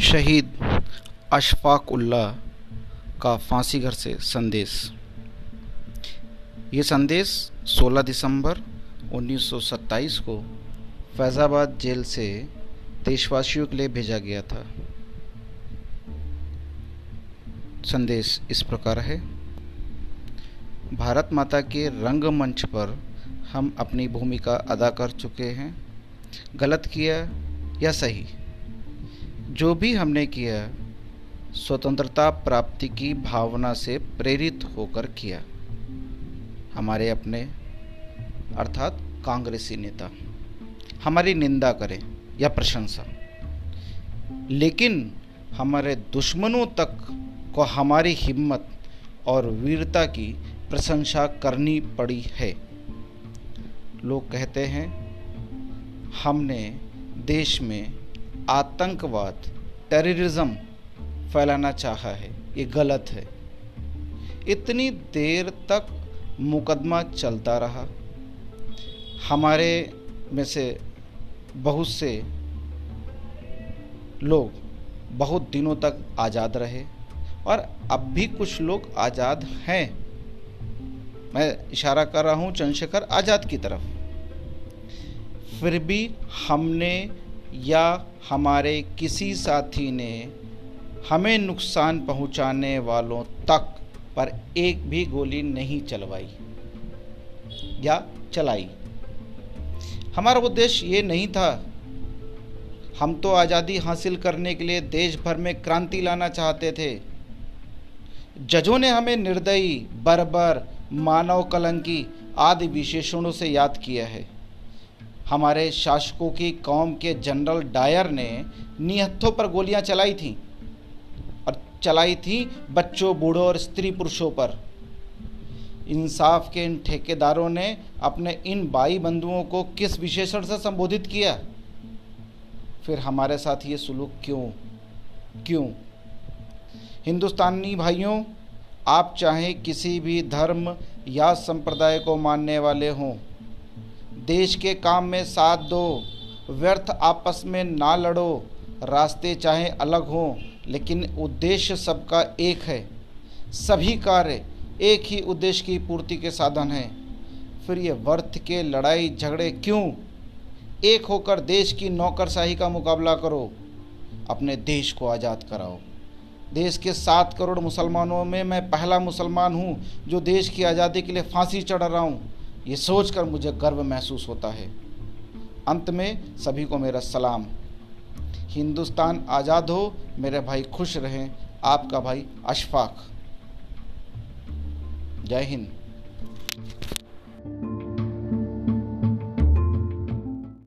शहीद अशफाक उल्लाह का फांसी घर से संदेश। ये संदेश 16 दिसंबर 1927 को फैज़ाबाद जेल से देशवासियों के लिए भेजा गया था। संदेश इस प्रकार है। भारत माता के रंगमंच पर हम अपनी भूमिका अदा कर चुके हैं। गलत किया या सही? जो भी हमने किया, स्वतंत्रता प्राप्ति की भावना से प्रेरित होकर किया। हमारे अपने, अर्थात कांग्रेसी नेता, हमारी निंदा करें या प्रशंसा। लेकिन हमारे दुश्मनों तक को हमारी हिम्मत और वीरता की प्रशंसा करनी पड़ी है। लोग कहते हैं, हमने देश में आतंकवाद टेररिज्म फैलाना चाहा है। ये गलत है। इतनी देर तक मुकदमा चलता रहा। हमारे में से बहुत से लोग बहुत दिनों तक आज़ाद रहे और अब भी कुछ लोग आज़ाद हैं। मैं इशारा कर रहा हूँ चंद्रशेखर आज़ाद की तरफ़। फिर भी हमने या हमारे किसी साथी ने हमें नुकसान पहुँचाने वालों तक पर एक भी गोली नहीं चलवाई या चलाई। हमारा उद्देश्य ये नहीं था, हम तो आज़ादी हासिल करने के लिए देश भर में क्रांति लाना चाहते थे। जजों ने हमें निर्दयी, बर्बर, मानव कलंकी आदि विशेषणों से याद किया है। हमारे शासकों की कौम के जनरल डायर ने निहत्थों पर गोलियाँ चलाई थीं। और चलाई थी बच्चों, बूढ़ों और स्त्री पुरुषों पर। इंसाफ के इन ठेकेदारों ने अपने इन बाई बंधुओं को किस विशेषण से संबोधित किया? फिर हमारे साथ ये सुलूक क्यों? क्यों? हिंदुस्तानी भाइयों, आप चाहे किसी भी धर्म या संप्रदाय को मानने वाले हों देश के काम में साथ दो। व्यर्थ आपस में ना लड़ो। रास्ते चाहे अलग हों, लेकिन उद्देश्य सबका एक है। सभी कार्य एक ही उद्देश्य की पूर्ति के साधन हैं। फिर ये वर्थ के लड़ाई झगड़े क्यों? एक होकर देश की नौकरशाही का मुकाबला करो। अपने देश को आज़ाद कराओ। देश के सात करोड़ मुसलमानों में मैं पहला मुसलमान हूँ जो देश की आज़ादी के लिए फांसी चढ़ रहा हूँ। ये सोचकर मुझे गर्व महसूस होता है। अंत में सभी को मेरा सलाम। हिंदुस्तान आज़ाद हो, मेरे भाई खुश रहें। आपका भाई अशफाक। जय हिंद।